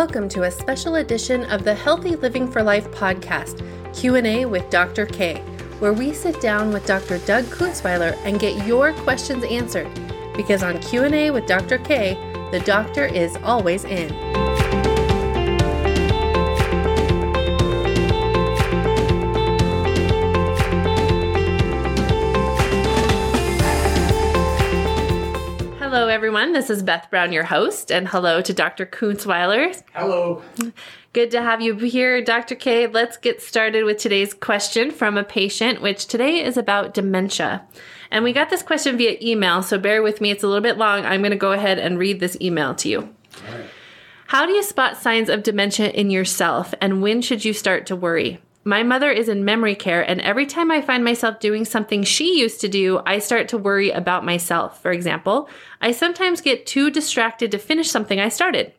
Welcome to a special edition of the Healthy Living for Life podcast, Q&A with Dr. K, where we sit down with Dr. Doug Kunzweiler and get your questions answered. Because on Q&A with Dr. K, the doctor is always in. Everyone. This is Beth Brown, your host, and hello to Dr. Kunzweiler. Hello. Good to have you here, Dr. K. Let's get started with today's question from a patient, which today is about dementia. And we got this question via email, so bear with me. It's a little bit long. I'm going to go ahead and read this email to you. How do you spot signs of dementia in yourself, and when should you start to worry? My mother is in memory care, and every time I find myself doing something she used to do, I start to worry about myself. For example, I sometimes get too distracted to finish something I started.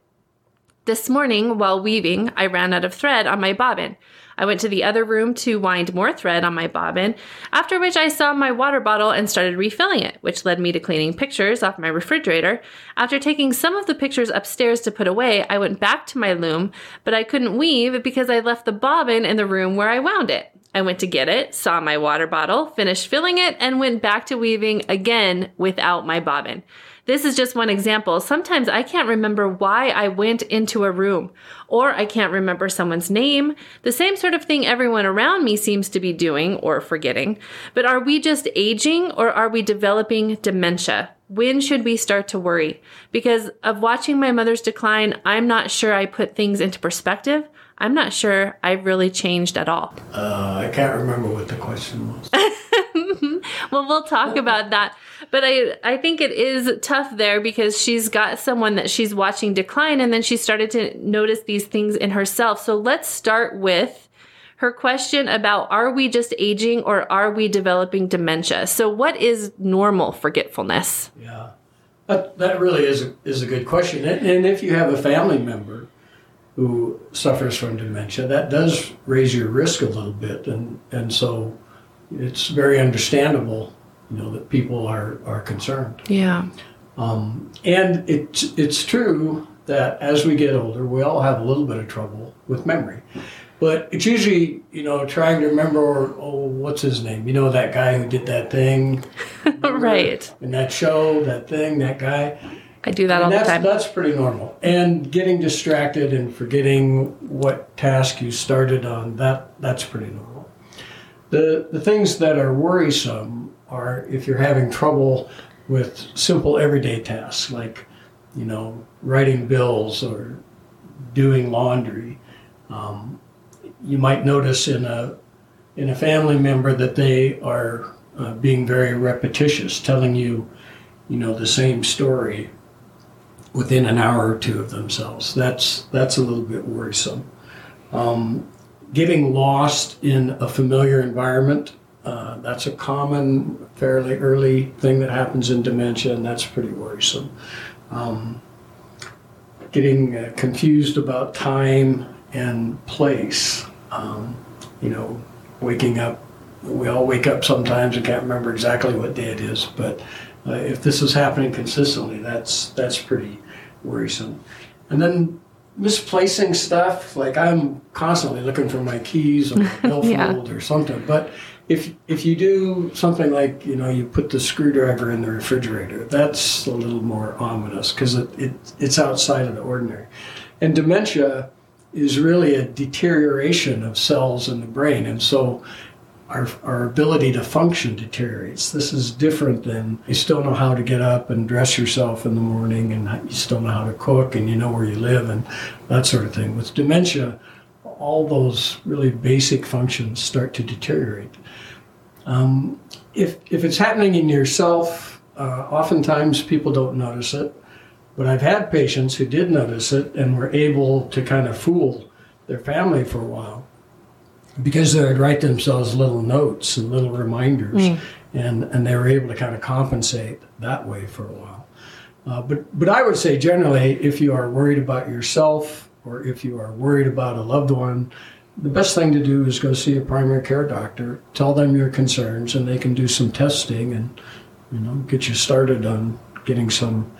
This morning, while weaving, I ran out of thread on my bobbin. I went to the other room to wind more thread on my bobbin, after which I saw my water bottle and started refilling it, which led me to cleaning pictures off my refrigerator. After taking some of the pictures upstairs to put away, I went back to my loom, but I couldn't weave because I left the bobbin in the room where I wound it. I went to get it, saw my water bottle, finished filling it, and went back to weaving again without my bobbin. This is just one example. Sometimes I can't remember why I went into a room, or I can't remember someone's name. The same sort of thing everyone around me seems to be doing or forgetting. But are we just aging or are we developing dementia? When should we start to worry? Because of watching my mother's decline, I'm not sure I put things into perspective. I'm not sure I've really changed at all. Uh, I can't remember what the question was. well, we'll talk about that. But I, I think it is tough there because she's got someone that she's watching decline and then she started to notice these things in herself. So let's start with her question about are we just aging or are we developing dementia? So what is normal forgetfulness? Yeah. That, that really is a, is a good question. And, and if you have a family member who suffers from dementia, that does raise your risk a little bit. And, and so it's very understandable you know that people are are concerned. Yeah. Um, and it's it's true that as we get older, we all have a little bit of trouble with memory. But it's usually, you know, trying to remember, oh, what's his name? You know, that guy who did that thing. right. In that show, that thing, that guy. I do that and all the time. That's pretty normal. And getting distracted and forgetting what task you started on, that that's pretty normal. The, the things that are worrisome are if you're having trouble with simple everyday tasks like, you know, writing bills or doing laundry. Um, you might notice in a in a family member that they are uh, being very repetitious, telling you, you know, the same story within an hour or two of themselves. That's that's a little bit worrisome. Um, getting lost in a familiar environment uh, that's a common, fairly early thing that happens in dementia, and that's pretty worrisome. Um, getting uh, confused about time and place. Um, you know, waking up. We all wake up sometimes and can't remember exactly what day it is, but uh, if this is happening consistently, that's that's pretty worrisome. And then misplacing stuff, like I'm constantly looking for my keys or my billfold yeah. or something, but if if you do something like you know you put the screwdriver in the refrigerator, that's a little more ominous because it, it it's outside of the ordinary. And dementia is really a deterioration of cells in the brain, and so our, our ability to function deteriorates. This is different than you still know how to get up and dress yourself in the morning, and you still know how to cook, and you know where you live, and that sort of thing. With dementia, all those really basic functions start to deteriorate. Um, if, if it's happening in yourself, uh, oftentimes people don't notice it. But I've had patients who did notice it and were able to kind of fool their family for a while because they would write themselves little notes and little reminders, mm. and, and they were able to kind of compensate that way for a while. Uh, but, but I would say generally, if you are worried about yourself or if you are worried about a loved one, the best thing to do is go see a primary care doctor, tell them your concerns, and they can do some testing and you know get you started on getting some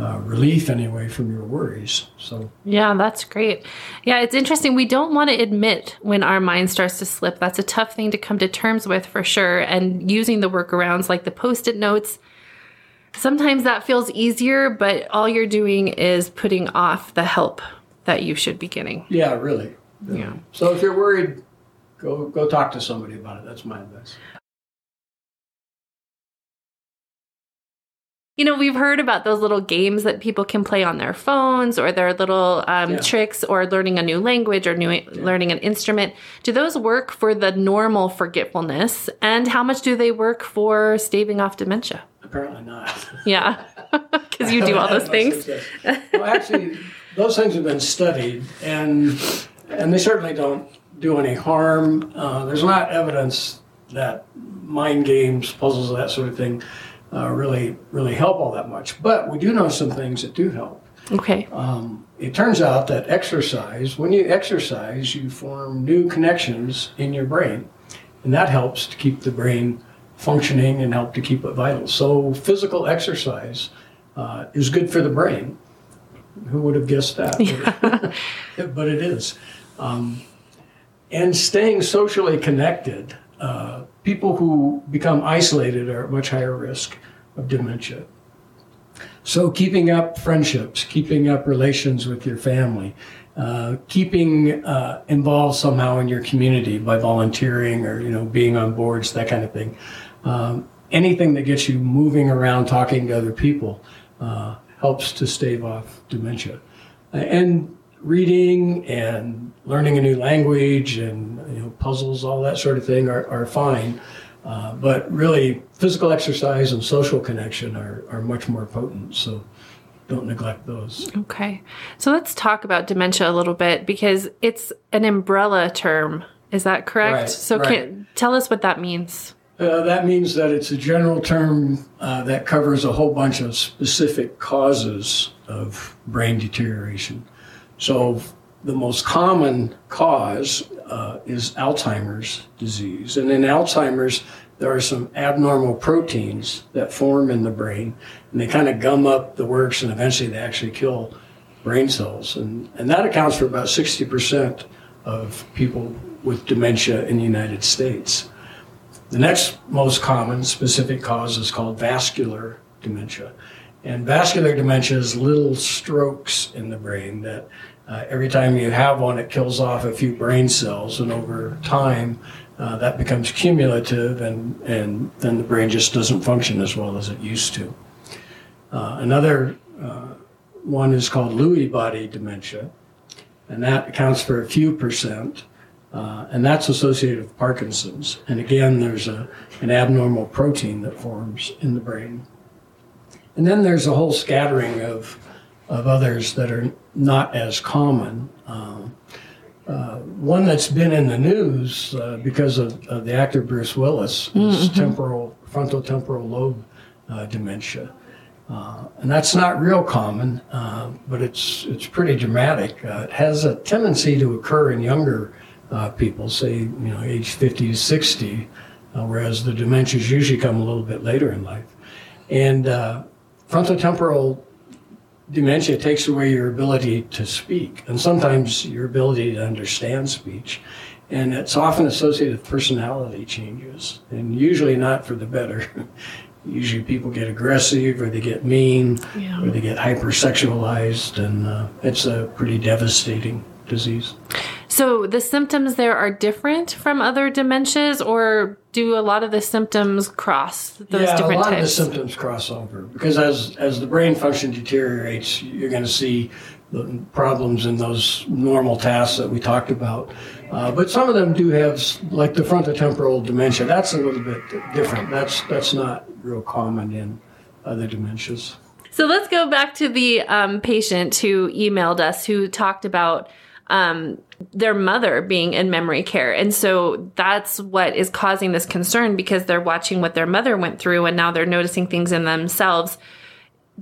uh, relief anyway from your worries. So yeah, that's great. Yeah, it's interesting. We don't want to admit when our mind starts to slip. That's a tough thing to come to terms with for sure. And using the workarounds like the post-it notes, sometimes that feels easier, but all you're doing is putting off the help that you should be getting. Yeah, really. Yeah. yeah. So if you're worried, go go talk to somebody about it. That's my advice. You know, we've heard about those little games that people can play on their phones or their little um, yeah. tricks or learning a new language or new, yeah. learning an instrument. Do those work for the normal forgetfulness? And how much do they work for staving off dementia? Apparently not. Yeah, because you do all those things. well, actually, those things have been studied, and and they certainly don't do any harm. Uh, there's not evidence that mind games, puzzles, that sort of thing uh, really really help all that much. But we do know some things that do help. Okay. Um, it turns out that exercise, when you exercise, you form new connections in your brain, and that helps to keep the brain functioning and help to keep it vital. So physical exercise uh, is good for the brain. Who would have guessed that? Yeah. but it is. Um, and staying socially connected uh, people who become isolated are at much higher risk of dementia. So, keeping up friendships, keeping up relations with your family, uh, keeping uh, involved somehow in your community by volunteering or you know being on boards, that kind of thing. Um, anything that gets you moving around, talking to other people, uh, helps to stave off dementia. And reading and learning a new language and you know, puzzles, all that sort of thing are, are fine. Uh, but really, physical exercise and social connection are, are much more potent. So don't neglect those. Okay. So let's talk about dementia a little bit because it's an umbrella term. Is that correct? Right, so right. Can, tell us what that means. Uh, that means that it's a general term uh, that covers a whole bunch of specific causes of brain deterioration. So the most common cause uh, is Alzheimer's disease. And in Alzheimer's, there are some abnormal proteins that form in the brain, and they kind of gum up the works, and eventually they actually kill brain cells. And, and that accounts for about 60% of people with dementia in the United States. The next most common specific cause is called vascular dementia. And vascular dementia is little strokes in the brain that uh, every time you have one, it kills off a few brain cells, and over time, uh, that becomes cumulative, and, and then the brain just doesn't function as well as it used to. Uh, another uh, one is called Lewy body dementia, and that accounts for a few percent, uh, and that's associated with Parkinson's. And again, there's a, an abnormal protein that forms in the brain. And then there's a whole scattering of of others that are not as common. Um, uh, one that's been in the news uh, because of, of, the actor Bruce Willis is mm-hmm. temporal frontal temporal lobe uh, dementia, uh, and that's not real common, uh, but it's it's pretty dramatic. Uh, it has a tendency to occur in younger people, say you know age 50 to 60, whereas the dementias usually come a little bit later in life, and frontotemporal dementia takes away your ability to speak and sometimes your ability to understand speech. And it's often associated with personality changes, and usually not for the better. usually people get aggressive or they get mean yeah. or they get hypersexualized, and uh, it's a pretty devastating disease. So the symptoms there are different from other dementias, or do a lot of the symptoms cross those yeah, different types? a lot of the symptoms cross over because as as the brain function deteriorates, you're going to see the problems in those normal tasks that we talked about. Uh, but some of them do have, like the frontotemporal dementia. That's a little bit different. That's that's not real common in other dementias. So let's go back to the um, patient who emailed us who talked about um, their mother being in memory care. And so that's what is causing this concern because they're watching what their mother went through and now they're noticing things in themselves.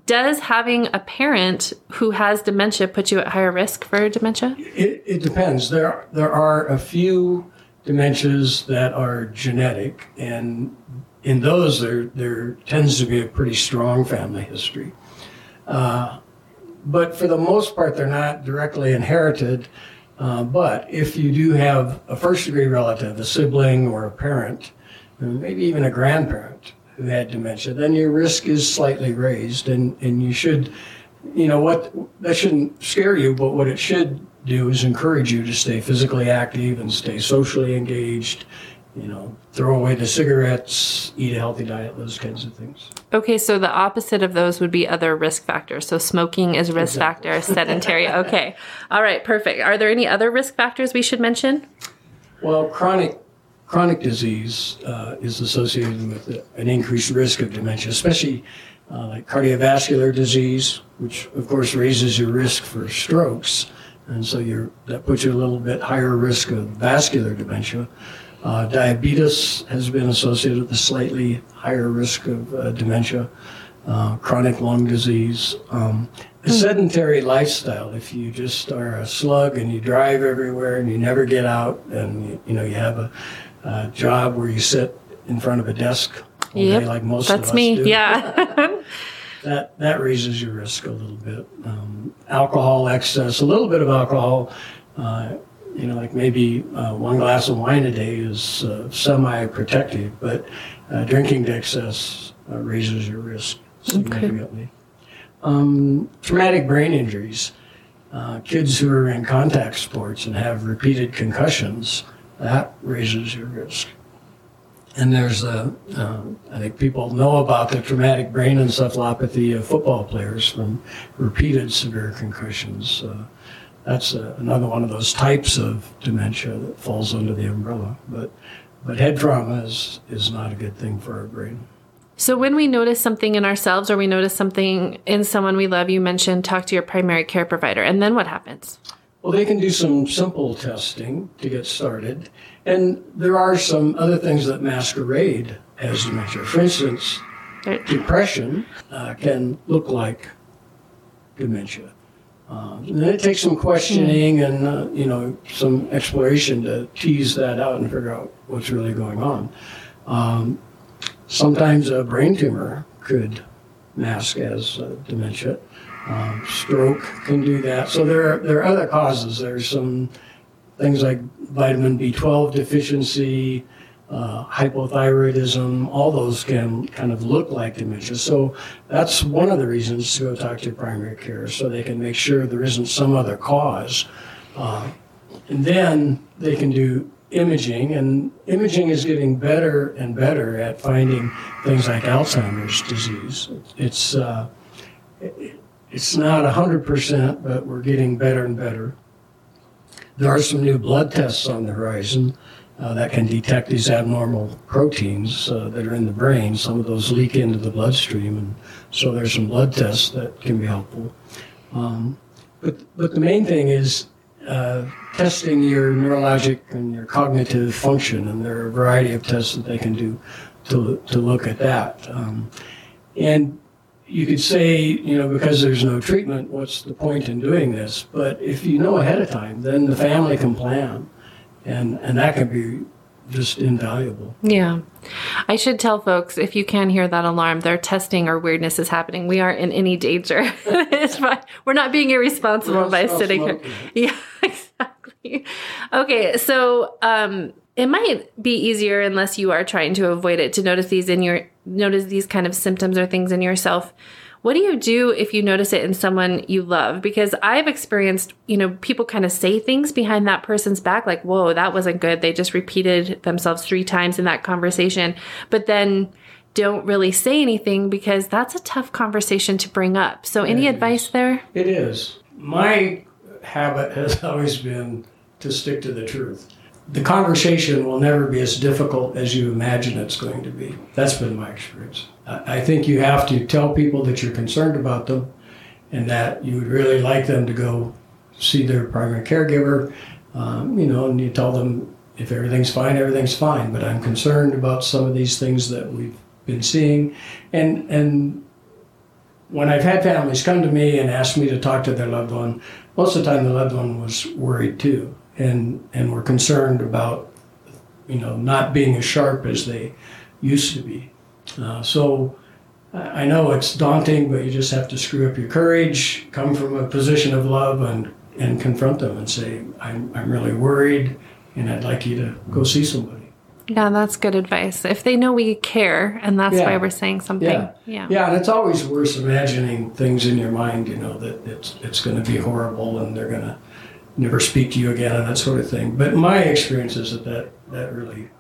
Does having a parent who has dementia put you at higher risk for dementia? It, it depends. There, there are a few dementias that are genetic, and in those, there, there tends to be a pretty strong family history. Uh, but for the most part, they're not directly inherited. Uh, but if you do have a first degree relative, a sibling or a parent, maybe even a grandparent who had dementia, then your risk is slightly raised, and, and you should, you know, what that shouldn't scare you, but what it should do is encourage you to stay physically active and stay socially engaged you know, throw away the cigarettes, eat a healthy diet, those kinds of things. Okay, so the opposite of those would be other risk factors. So smoking is a risk exactly. factor, sedentary. okay. All right, perfect. Are there any other risk factors we should mention? Well, chronic chronic disease uh, is associated with an increased risk of dementia, especially uh, like cardiovascular disease, which of course raises your risk for strokes, and so you're that puts you a little bit higher risk of vascular dementia. Uh, diabetes has been associated with a slightly higher risk of uh, dementia, uh, chronic lung disease. Um, a sedentary lifestyle, if you just are a slug and you drive everywhere and you never get out and you, you know you have a, a, job where you sit in front of a desk all yep, day like most of us me. do. Yeah. that that raises your risk a little bit. Um, alcohol excess, a little bit of alcohol uh, you know, like maybe uh, one glass of wine a day is uh, semi-protective, but uh, drinking to excess uh, raises your risk significantly. Okay. Um, traumatic brain injuries, uh, kids who are in contact sports and have repeated concussions, that raises your risk. And there's a, uh, I think people know about the traumatic brain encephalopathy of football players from repeated severe concussions that's a, another one of those types of dementia that falls under the umbrella. But but head trauma is is not a good thing for our brain. So when we notice something in ourselves or we notice something in someone we love, you mentioned talk to your primary care provider, and then what happens? Well, they can do some simple testing to get started, and there are some other things that masquerade as dementia. For instance, depression uh, can look like dementia. Uh, and it takes some questioning and uh, you know some exploration to tease that out and figure out what's really going on. Um, sometimes a brain tumor could mask as uh, dementia. Um, stroke can do that. So there are, there are other causes. There's some things like vitamin B12 deficiency, uh, hypothyroidism, all those can kind of look like dementia. So that's one of the reasons to go talk to primary care so they can make sure there isn't some other cause. Uh, and then they can do imaging, and imaging is getting better and better at finding things like Alzheimer's disease. It's, uh, it's not 100%, but we're getting better and better. There are some new blood tests on the horizon uh, that can detect these abnormal proteins uh, that are in the brain. Some of those leak into the bloodstream, and so there's some blood tests that can be helpful. Um, but but the main thing is uh, testing your neurologic and your cognitive function, and there are a variety of tests that they can do to to look at that. Um, and you could say, you know, because there's no treatment, what's the point in doing this? But if you know ahead of time, then the family can plan and and that can be just invaluable. Yeah. I should tell folks if you can hear that alarm, they're testing or weirdness is happening. We aren't in any danger. We're not being irresponsible by sitting here. Yeah, exactly. Okay, so um, it might be easier unless you are trying to avoid it to notice these in your notice these kind of symptoms or things in yourself what do you do if you notice it in someone you love? Because I've experienced, you know, people kind of say things behind that person's back, like, whoa, that wasn't good. They just repeated themselves three times in that conversation, but then don't really say anything because that's a tough conversation to bring up. So, any it advice is. there? It is. My habit has always been to stick to the truth the conversation will never be as difficult as you imagine it's going to be. That's been my experience. I think you have to tell people that you're concerned about them and that you would really like them to go see their primary caregiver, um, you know, and you tell them if everything's fine, everything's fine, but I'm concerned about some of these things that we've been seeing. And, and when I've had families come to me and ask me to talk to their loved one, most of the time the loved one was worried too and and were concerned about you know not being as sharp as they used to be. Uh, so I know it's daunting, but you just have to screw up your courage, come from a position of love, and, and confront them and say, I'm, I'm really worried, and I'd like you to go see somebody. Yeah, that's good advice. If they know we care, and that's Yeah. why we're saying something. Yeah. Yeah. Yeah, and it's always worse imagining things in your mind, you know, that it's, it's going to be horrible and they're going to never speak to you again and that sort of thing. But my experience is that that, that really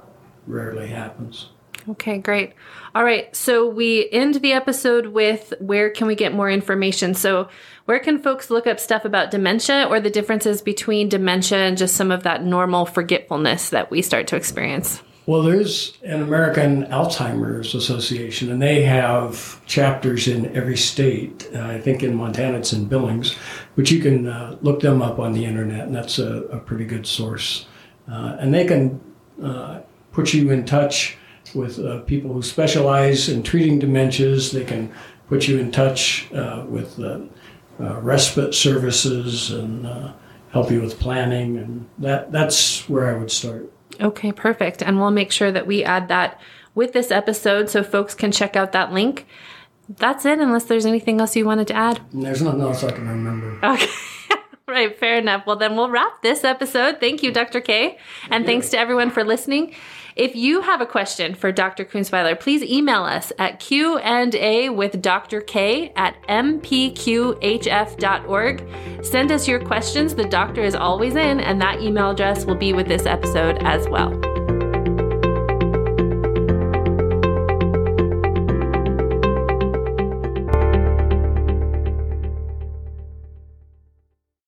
rarely happens. Okay, great. All right, so we end the episode with where can we get more information? So, where can folks look up stuff about dementia or the differences between dementia and just some of that normal forgetfulness that we start to experience? Well, there's an American Alzheimer's Association, and they have chapters in every state. Uh, I think in Montana it's in Billings, but you can uh, look them up on the internet, and that's a, a pretty good source. Uh, and they can uh, put you in touch with uh, people who specialize in treating dementias. They can put you in touch uh, with respite services and help you with planning, and that that's where I would start. Okay, perfect. And we'll make sure that we add that with this episode so folks can check out that link. That's it, unless there's anything else you wanted to add. There's nothing else I can remember. Okay. Right, fair enough. Well, then we'll wrap this episode. Thank you, Dr. K. And thanks to everyone for listening. If you have a question for Dr. Kunzweiler, please email us at Q&A with Dr. K at mpqhf.org. Send us your questions. The doctor is always in, and that email address will be with this episode as well.